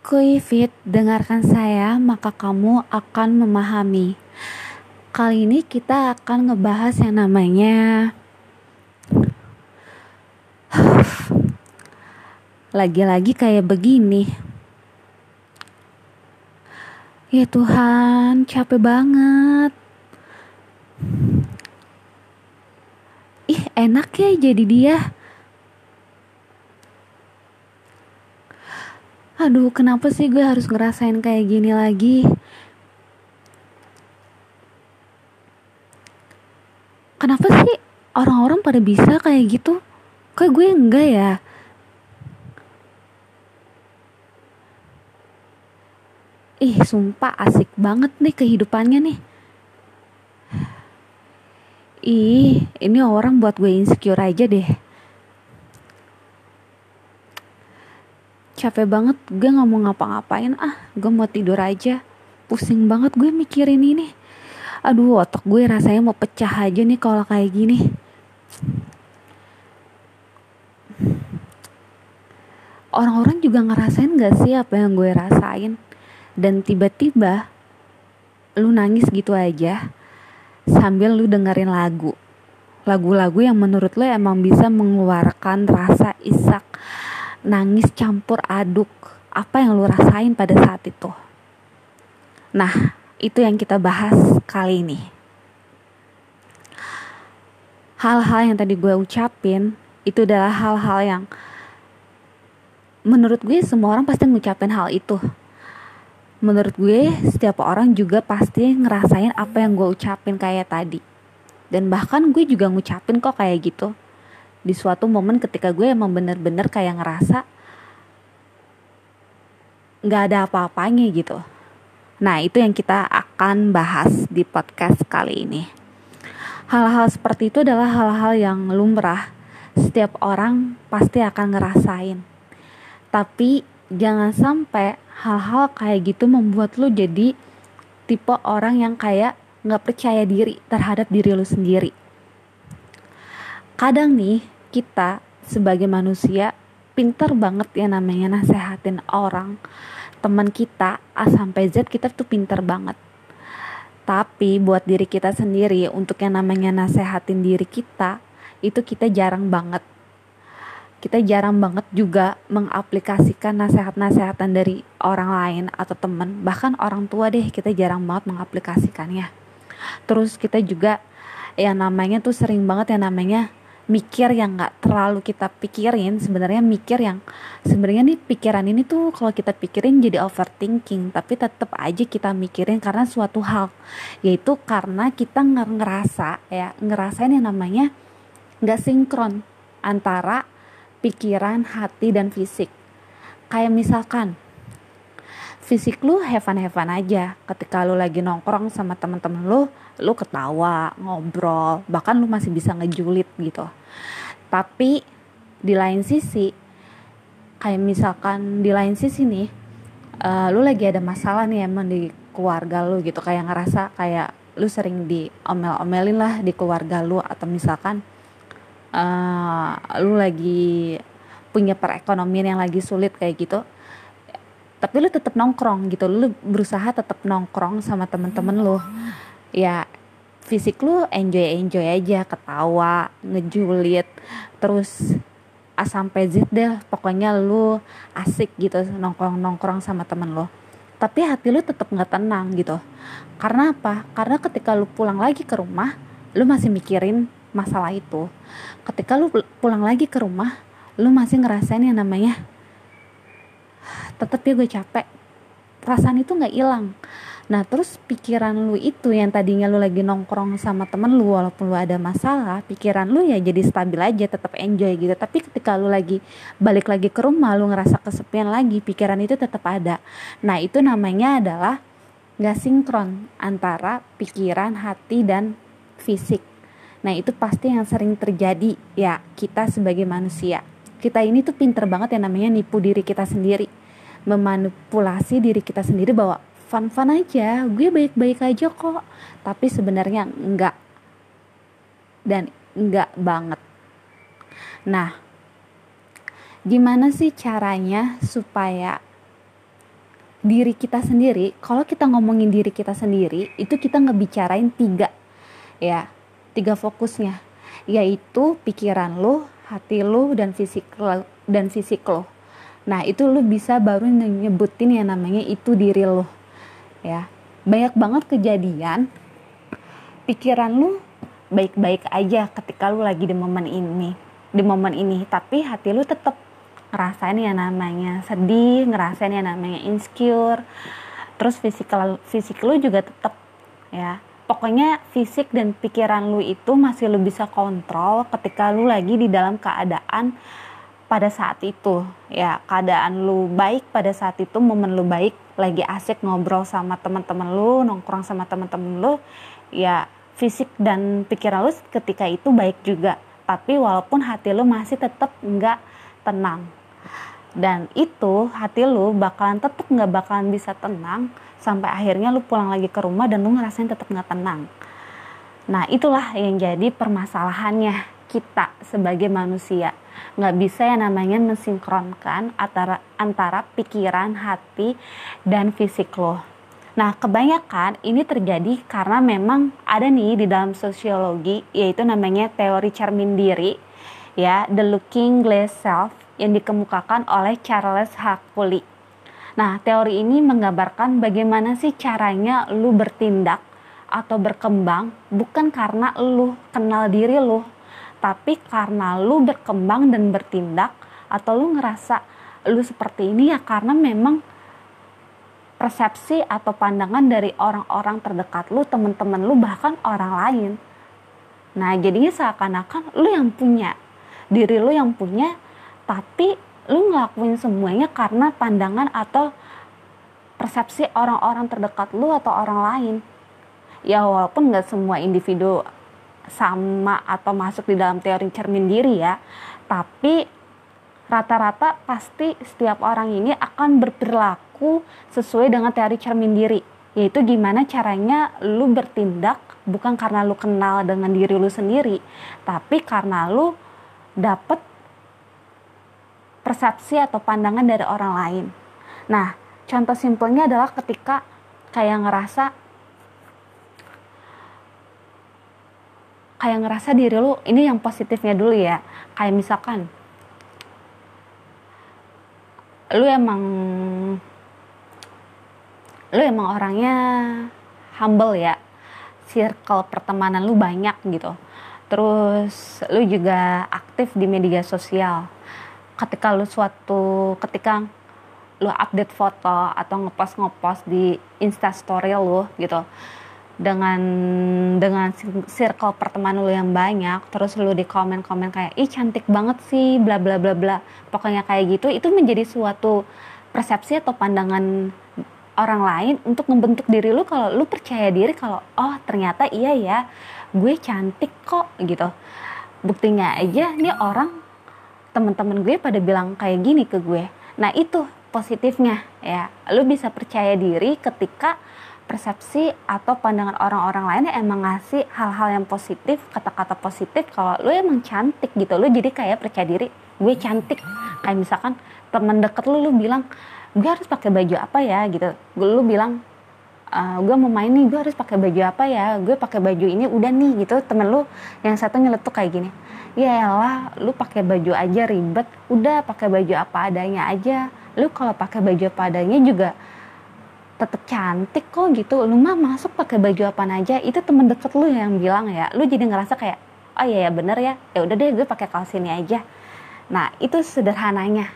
Kuy Fit, dengarkan saya maka kamu akan memahami. Kali ini kita akan ngebahas yang namanya Lagi-lagi kayak begini. Ya Tuhan, capek banget. Ih, enak ya jadi dia. Aduh, kenapa sih gue harus ngerasain kayak gini lagi? Kenapa sih orang-orang pada bisa kayak gitu? Kayak gue enggak ya? Ih, sumpah asik banget nih kehidupannya nih. Ih, ini orang buat gue insecure aja deh. Capek banget gue nggak mau ngapa-ngapain. Ah gue mau tidur aja. Pusing banget gue mikirin ini. Aduh otak gue rasanya mau pecah aja nih kalau kayak gini. Orang-orang juga ngerasain gak sih apa yang gue rasain? Dan tiba-tiba lu nangis gitu aja sambil lu dengerin lagu. Lagu-lagu yang menurut lo emang bisa mengeluarkan rasa isak nangis campur aduk apa yang lu rasain pada saat itu. Nah, itu yang kita bahas kali ini. Hal-hal yang tadi gue ucapin itu adalah hal-hal yang menurut gue semua orang pasti ngucapin hal itu. Menurut gue setiap orang juga pasti ngerasain apa yang gue ucapin kayak tadi. Dan bahkan gue juga ngucapin kok kayak gitu di suatu momen ketika gue emang bener-bener kayak ngerasa nggak ada apa-apanya gitu. Nah itu yang kita akan bahas di podcast kali ini. Hal-hal seperti itu adalah hal-hal yang lumrah. Setiap orang pasti akan ngerasain. Tapi jangan sampai hal-hal kayak gitu membuat lo jadi tipe orang yang kayak nggak percaya diri terhadap diri lo sendiri kadang nih kita sebagai manusia pinter banget ya namanya nasehatin orang. Teman kita A sampai Z kita tuh pinter banget. Tapi buat diri kita sendiri untuk yang namanya nasehatin diri kita itu kita jarang banget. Kita jarang banget juga mengaplikasikan nasihat-nasihatan dari orang lain atau teman. Bahkan orang tua deh kita jarang banget mengaplikasikannya. Terus kita juga yang namanya tuh sering banget yang namanya mikir yang nggak terlalu kita pikirin sebenarnya mikir yang sebenarnya nih pikiran ini tuh kalau kita pikirin jadi overthinking tapi tetap aja kita mikirin karena suatu hal. Yaitu karena kita ngerasa ya ngerasain yang namanya nggak sinkron antara pikiran hati dan fisik. Kayak misalkan fisik lu heaven-heaven aja. Ketika lu lagi nongkrong sama temen-temen lu lu ketawa ngobrol bahkan lu masih bisa ngejulit gitu. Tapi di lain sisi kayak misalkan di lain sisi nih uh, lu lagi ada masalah nih emang di keluarga lu gitu. Kayak ngerasa kayak lu sering di omel-omelin lah di keluarga lu. Atau misalkan uh, lu lagi punya perekonomian yang lagi sulit kayak gitu tapi lu tetap nongkrong gitu. Lu berusaha tetap nongkrong sama temen-temen lu. Ya fisik lu enjoy enjoy aja ketawa ngejulit. Terus A sampai deh pokoknya lu asik gitu nongkrong nongkrong sama temen lo tapi hati lu tetap nggak tenang gitu. Karena apa? Karena ketika lu pulang lagi ke rumah lu masih mikirin masalah itu. Ketika lu pulang lagi ke rumah lu masih ngerasain yang namanya tetap ya gue capek perasaan itu nggak hilang Nah terus pikiran lu itu yang tadinya lu lagi nongkrong sama temen lu walaupun lu ada masalah, pikiran lu ya jadi stabil aja, tetap enjoy gitu. Tapi ketika lu lagi balik lagi ke rumah, lu ngerasa kesepian lagi, pikiran itu tetap ada. Nah itu namanya adalah gak sinkron antara pikiran, hati, dan fisik. Nah itu pasti yang sering terjadi ya kita sebagai manusia. Kita ini tuh pinter banget yang namanya nipu diri kita sendiri. Memanipulasi diri kita sendiri bahwa fun-fun aja gue baik-baik aja kok. Tapi sebenarnya enggak. Dan enggak banget. Nah gimana sih caranya supaya diri kita sendiri kalau kita ngomongin diri kita sendiri itu kita ngebicarain tiga ya tiga fokusnya. Yaitu pikiran lo hati lo dan fisik lo dan fisik lo nah itu lo bisa baru nyebutin yang namanya itu diri lo ya. Banyak banget kejadian pikiran lo baik-baik aja ketika lo lagi di momen ini di momen ini. Tapi hati lo tetap ngerasain yang namanya sedih ngerasain yang namanya insecure. Terus fisikal fisik lu juga tetap ya. Pokoknya fisik dan pikiran lu itu masih lu bisa kontrol ketika lu lagi di dalam keadaan pada saat itu. Ya keadaan lu baik pada saat itu momen lu baik lagi asik ngobrol sama teman-teman lu nongkrong sama teman-teman lu ya fisik dan pikiran lu ketika itu baik juga. Tapi walaupun hati lu masih tetap nggak tenang. Dan itu hati lu bakalan tetap nggak bakalan bisa tenang sampai akhirnya lu pulang lagi ke rumah dan lu ngerasain tetap nggak tenang. Nah itulah yang jadi permasalahannya kita sebagai manusia nggak bisa yang namanya mensinkronkan antara antara pikiran hati dan fisik lo Nah, kebanyakan ini terjadi karena memang ada nih di dalam sosiologi yaitu namanya teori cermin diri ya, the looking glass self yang dikemukakan oleh Charles Hakuli. Nah, teori ini menggambarkan bagaimana sih caranya lu bertindak atau berkembang bukan karena lu kenal diri lu, tapi karena lu berkembang dan bertindak atau lu ngerasa lu seperti ini ya karena memang persepsi atau pandangan dari orang-orang terdekat lu, temen-temen lu, bahkan orang lain. Nah, jadinya seakan-akan lu yang punya, diri lu yang punya, tapi lu ngelakuin semuanya karena pandangan atau persepsi orang-orang terdekat lu atau orang lain ya walaupun nggak semua individu sama atau masuk di dalam teori cermin diri ya tapi rata-rata pasti setiap orang ini akan berperilaku sesuai dengan teori cermin diri yaitu gimana caranya lu bertindak bukan karena lu kenal dengan diri lu sendiri tapi karena lu dapet persepsi atau pandangan dari orang lain. Nah, contoh simpelnya adalah ketika kayak ngerasa kayak ngerasa diri lu ini yang positifnya dulu ya. Kayak misalkan lu emang lu emang orangnya humble ya. Circle pertemanan lu banyak gitu. Terus lu juga aktif di media sosial ketika lu suatu ketika lu update foto atau ngepost ngepost di instastory lu gitu dengan dengan circle pertemanan lu yang banyak terus lu di komen komen kayak ih cantik banget sih bla bla bla bla. Pokoknya kayak gitu itu menjadi suatu persepsi atau pandangan orang lain untuk membentuk diri lu kalau lu percaya diri kalau oh ternyata iya ya gue cantik kok gitu. Buktinya aja nih orang teman-teman gue pada bilang kayak gini ke gue. Nah itu positifnya ya. Lu bisa percaya diri ketika persepsi atau pandangan orang-orang lain yang emang ngasih hal-hal yang positif kata-kata positif kalau lu emang cantik gitu lu jadi kayak percaya diri gue cantik. Kayak misalkan teman deket lu lu bilang gue harus pakai baju apa ya? Gitu. Lu bilang uh, gue mau main nih gue harus pakai baju apa ya? Gue pakai baju ini udah nih. Gitu. Temen lu yang satu nyeletuk kayak gini ya lah lu pakai baju aja ribet udah pakai baju apa adanya aja. Lu kalau pakai baju apa adanya juga tetep cantik kok gitu. Lu mah masuk pakai baju apa aja. Itu temen deket lu yang bilang ya. Lu jadi ngerasa kayak oh iya ya bener ya. Ya udah deh gue pakai kaos ini aja. Nah itu sederhananya.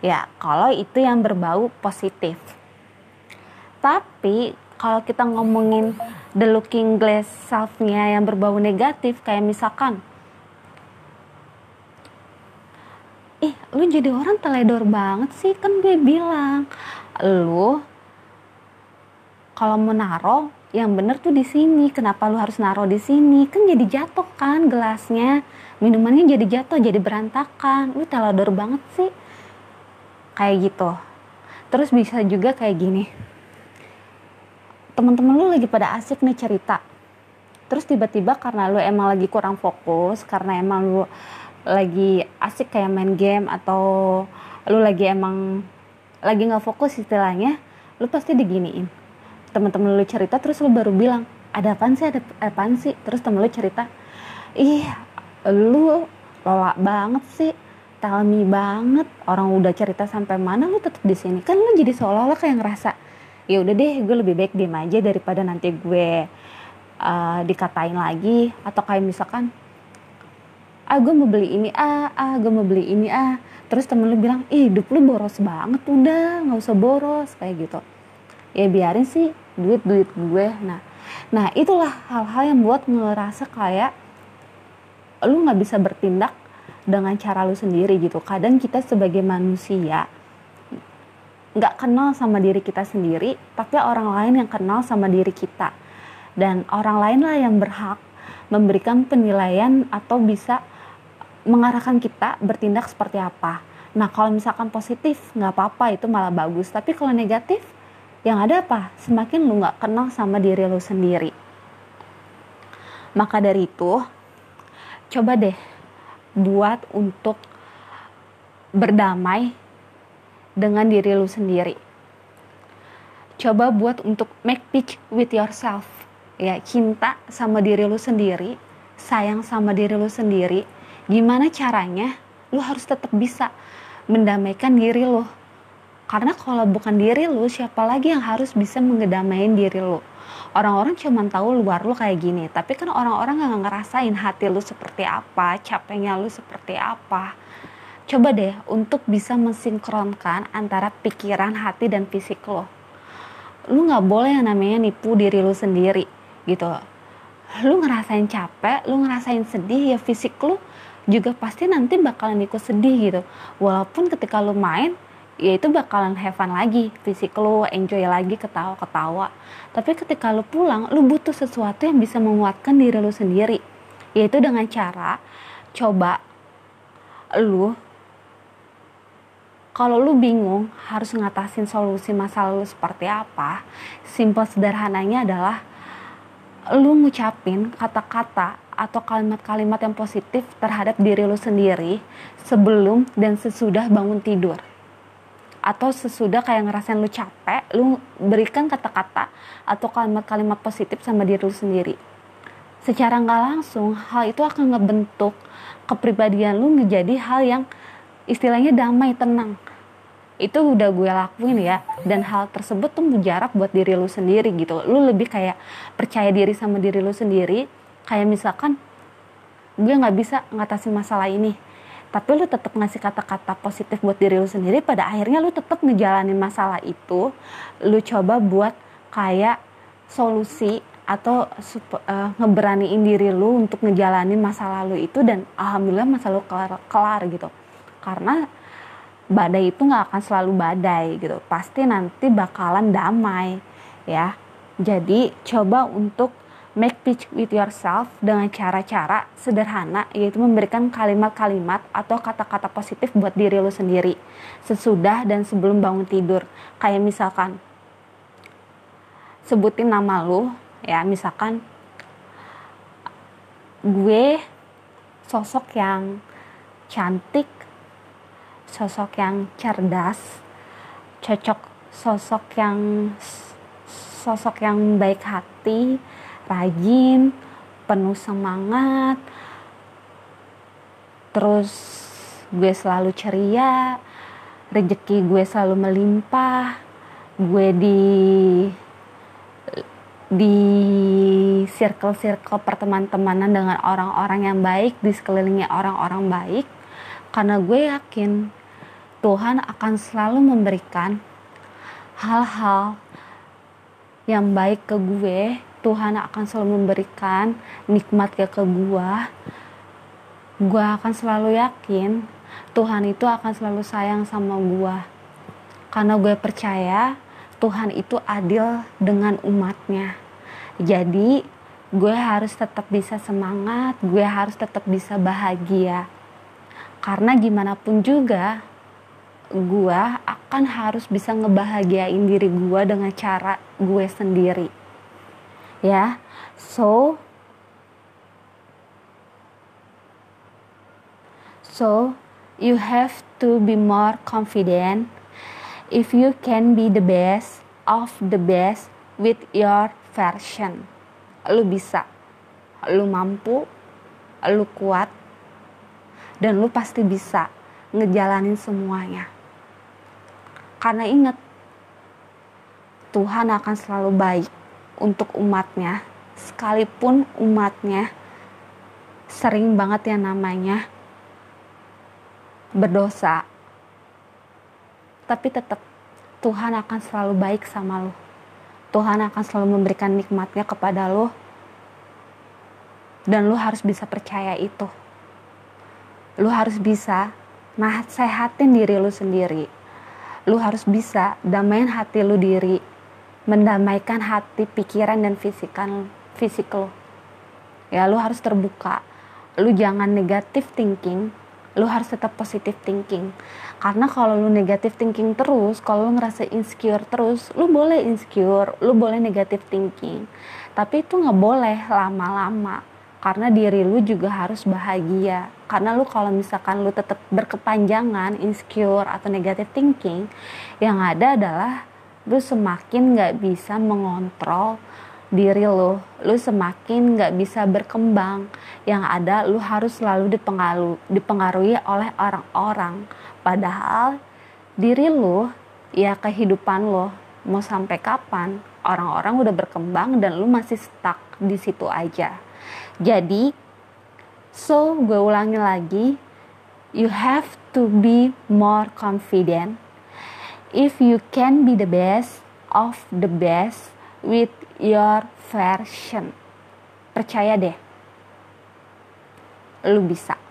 Ya kalau itu yang berbau positif. Tapi kalau kita ngomongin the looking glass self-nya yang berbau negatif kayak misalkan ih lu jadi orang teledor banget sih kan gue bilang. Lu kalau mau naro yang bener tuh di sini. Kenapa lu harus naro di sini? Kan jadi jatuh kan gelasnya. Minumannya jadi jatuh jadi berantakan. Lu teledor banget sih. Kayak gitu. Terus bisa juga kayak gini. Teman-teman lu lagi pada asik nih cerita. Terus tiba-tiba karena lu emang lagi kurang fokus karena emang lu lagi asik kayak main game atau lu lagi emang lagi nggak fokus istilahnya lu pasti diginiin teman-teman lu cerita terus lu baru bilang ada apaan sih? Ada apaan sih? Terus temen lu cerita ih lu lola banget sih. Tell me banget. Orang udah cerita sampai mana lu tetap di sini. Kan lu jadi seolah-olah kayak ngerasa ya udah deh gue lebih baik diem aja daripada nanti gue uh, dikatain lagi. Atau kayak misalkan ah gue mau beli ini ah ah gue mau beli ini ah. Terus temen lu bilang ih hidup lu boros banget udah nggak usah boros. Kayak gitu. Ya biarin sih duit duit gue nah nah itulah hal-hal yang buat ngerasa kayak lu nggak bisa bertindak dengan cara lu sendiri gitu kadang kita sebagai manusia nggak kenal sama diri kita sendiri tapi orang lain yang kenal sama diri kita dan orang lain lah yang berhak memberikan penilaian atau bisa mengarahkan kita bertindak seperti apa. Nah kalau misalkan positif nggak apa-apa itu malah bagus. Tapi kalau negatif yang ada apa? Semakin lu nggak kenal sama diri lu sendiri. Maka dari itu coba deh buat untuk berdamai dengan diri lu sendiri. Coba buat untuk make peace with yourself. Ya, cinta sama diri lu sendiri, sayang sama diri lu sendiri, gimana caranya lu harus tetap bisa mendamaikan diri lu karena kalau bukan diri lu siapa lagi yang harus bisa mengedamain diri lu? Orang-orang cuma tahu luar lu kayak gini tapi kan orang-orang nggak ngerasain hati lu seperti apa capeknya lu seperti apa. Coba deh untuk bisa mensinkronkan antara pikiran hati dan fisik lo. Lu nggak boleh yang namanya nipu diri lu sendiri gitu. Lu ngerasain capek lu ngerasain sedih ya fisik lu juga pasti nanti bakalan ikut sedih gitu. Walaupun ketika lu main ya itu bakalan have fun lagi fisik lu enjoy lagi ketawa-ketawa. Tapi ketika lu pulang lu butuh sesuatu yang bisa menguatkan diri lu sendiri. Yaitu dengan cara coba lu kalau lu bingung harus ngatasin solusi masalah lu seperti apa simple sederhananya adalah lu ngucapin kata-kata atau kalimat-kalimat yang positif terhadap diri lu sendiri sebelum dan sesudah bangun tidur atau sesudah kayak ngerasain lu capek, lu berikan kata-kata atau kalimat-kalimat positif sama diri lu sendiri. Secara nggak langsung, hal itu akan ngebentuk kepribadian lu menjadi hal yang istilahnya damai, tenang. Itu udah gue lakuin ya, dan hal tersebut tuh mujarab buat diri lu sendiri gitu. Lu lebih kayak percaya diri sama diri lu sendiri, kayak misalkan gue nggak bisa ngatasin masalah ini tapi lu tetap ngasih kata-kata positif buat diri lu sendiri pada akhirnya lu tetap ngejalanin masalah itu. Lu coba buat kayak solusi atau uh, ngeberaniin diri lu untuk ngejalanin masa lalu itu dan alhamdulillah masa lu kelar, kelar gitu. Karena badai itu nggak akan selalu badai gitu. Pasti nanti bakalan damai ya. Jadi coba untuk make peace with yourself dengan cara-cara sederhana yaitu memberikan kalimat-kalimat atau kata-kata positif buat diri lu sendiri sesudah dan sebelum bangun tidur. Kayak misalkan sebutin nama lu ya misalkan gue sosok yang cantik sosok yang cerdas cocok sosok yang sosok yang baik hati rajin, penuh semangat, terus gue selalu ceria, rezeki gue selalu melimpah, gue di di circle-circle pertemanan-temanan dengan orang-orang yang baik, di sekelilingnya orang-orang baik, karena gue yakin Tuhan akan selalu memberikan hal-hal yang baik ke gue Tuhan akan selalu memberikan nikmat ke gua. Gua akan selalu yakin Tuhan itu akan selalu sayang sama gua. Karena gue percaya Tuhan itu adil dengan umatnya. Jadi gue harus tetap bisa semangat gue harus tetap bisa bahagia. Karena gimana pun juga gue akan harus bisa ngebahagiain diri gue dengan cara gue sendiri ya. So so you have to be more confident. If you can be the best of the best with your version. Lu bisa, lu mampu, lu kuat, dan lu pasti bisa ngejalanin semuanya. Karena ingat, Tuhan akan selalu baik untuk umatnya, sekalipun umatnya sering banget yang namanya berdosa. Tapi tetap Tuhan akan selalu baik sama lo. Tuhan akan selalu memberikan nikmatnya kepada lo. Dan lo harus bisa percaya itu. Lo harus bisa nasehatin diri lo sendiri. Lo harus bisa damaiin hati lo diri. Mendamaikan hati, pikiran, dan fisikan, fisik lo. Ya, lo harus terbuka. Lo jangan negatif thinking, lu harus tetap positif thinking karena kalau lu negatif thinking terus kalau lu ngerasa insecure terus lu boleh insecure lu boleh negatif thinking tapi itu nggak boleh lama-lama karena diri lu juga harus bahagia karena lu kalau misalkan lu tetap berkepanjangan insecure atau negatif thinking yang ada adalah lu semakin nggak bisa mengontrol diri lo, lu semakin gak bisa berkembang. Yang ada lu harus selalu dipengaruhi, dipengaruhi oleh orang-orang. Padahal diri lu, ya kehidupan lo, mau sampai kapan, orang-orang udah berkembang dan lu masih stuck di situ aja. Jadi, so gue ulangi lagi, you have to be more confident. If you can be the best of the best with your version. Percaya deh, lu bisa.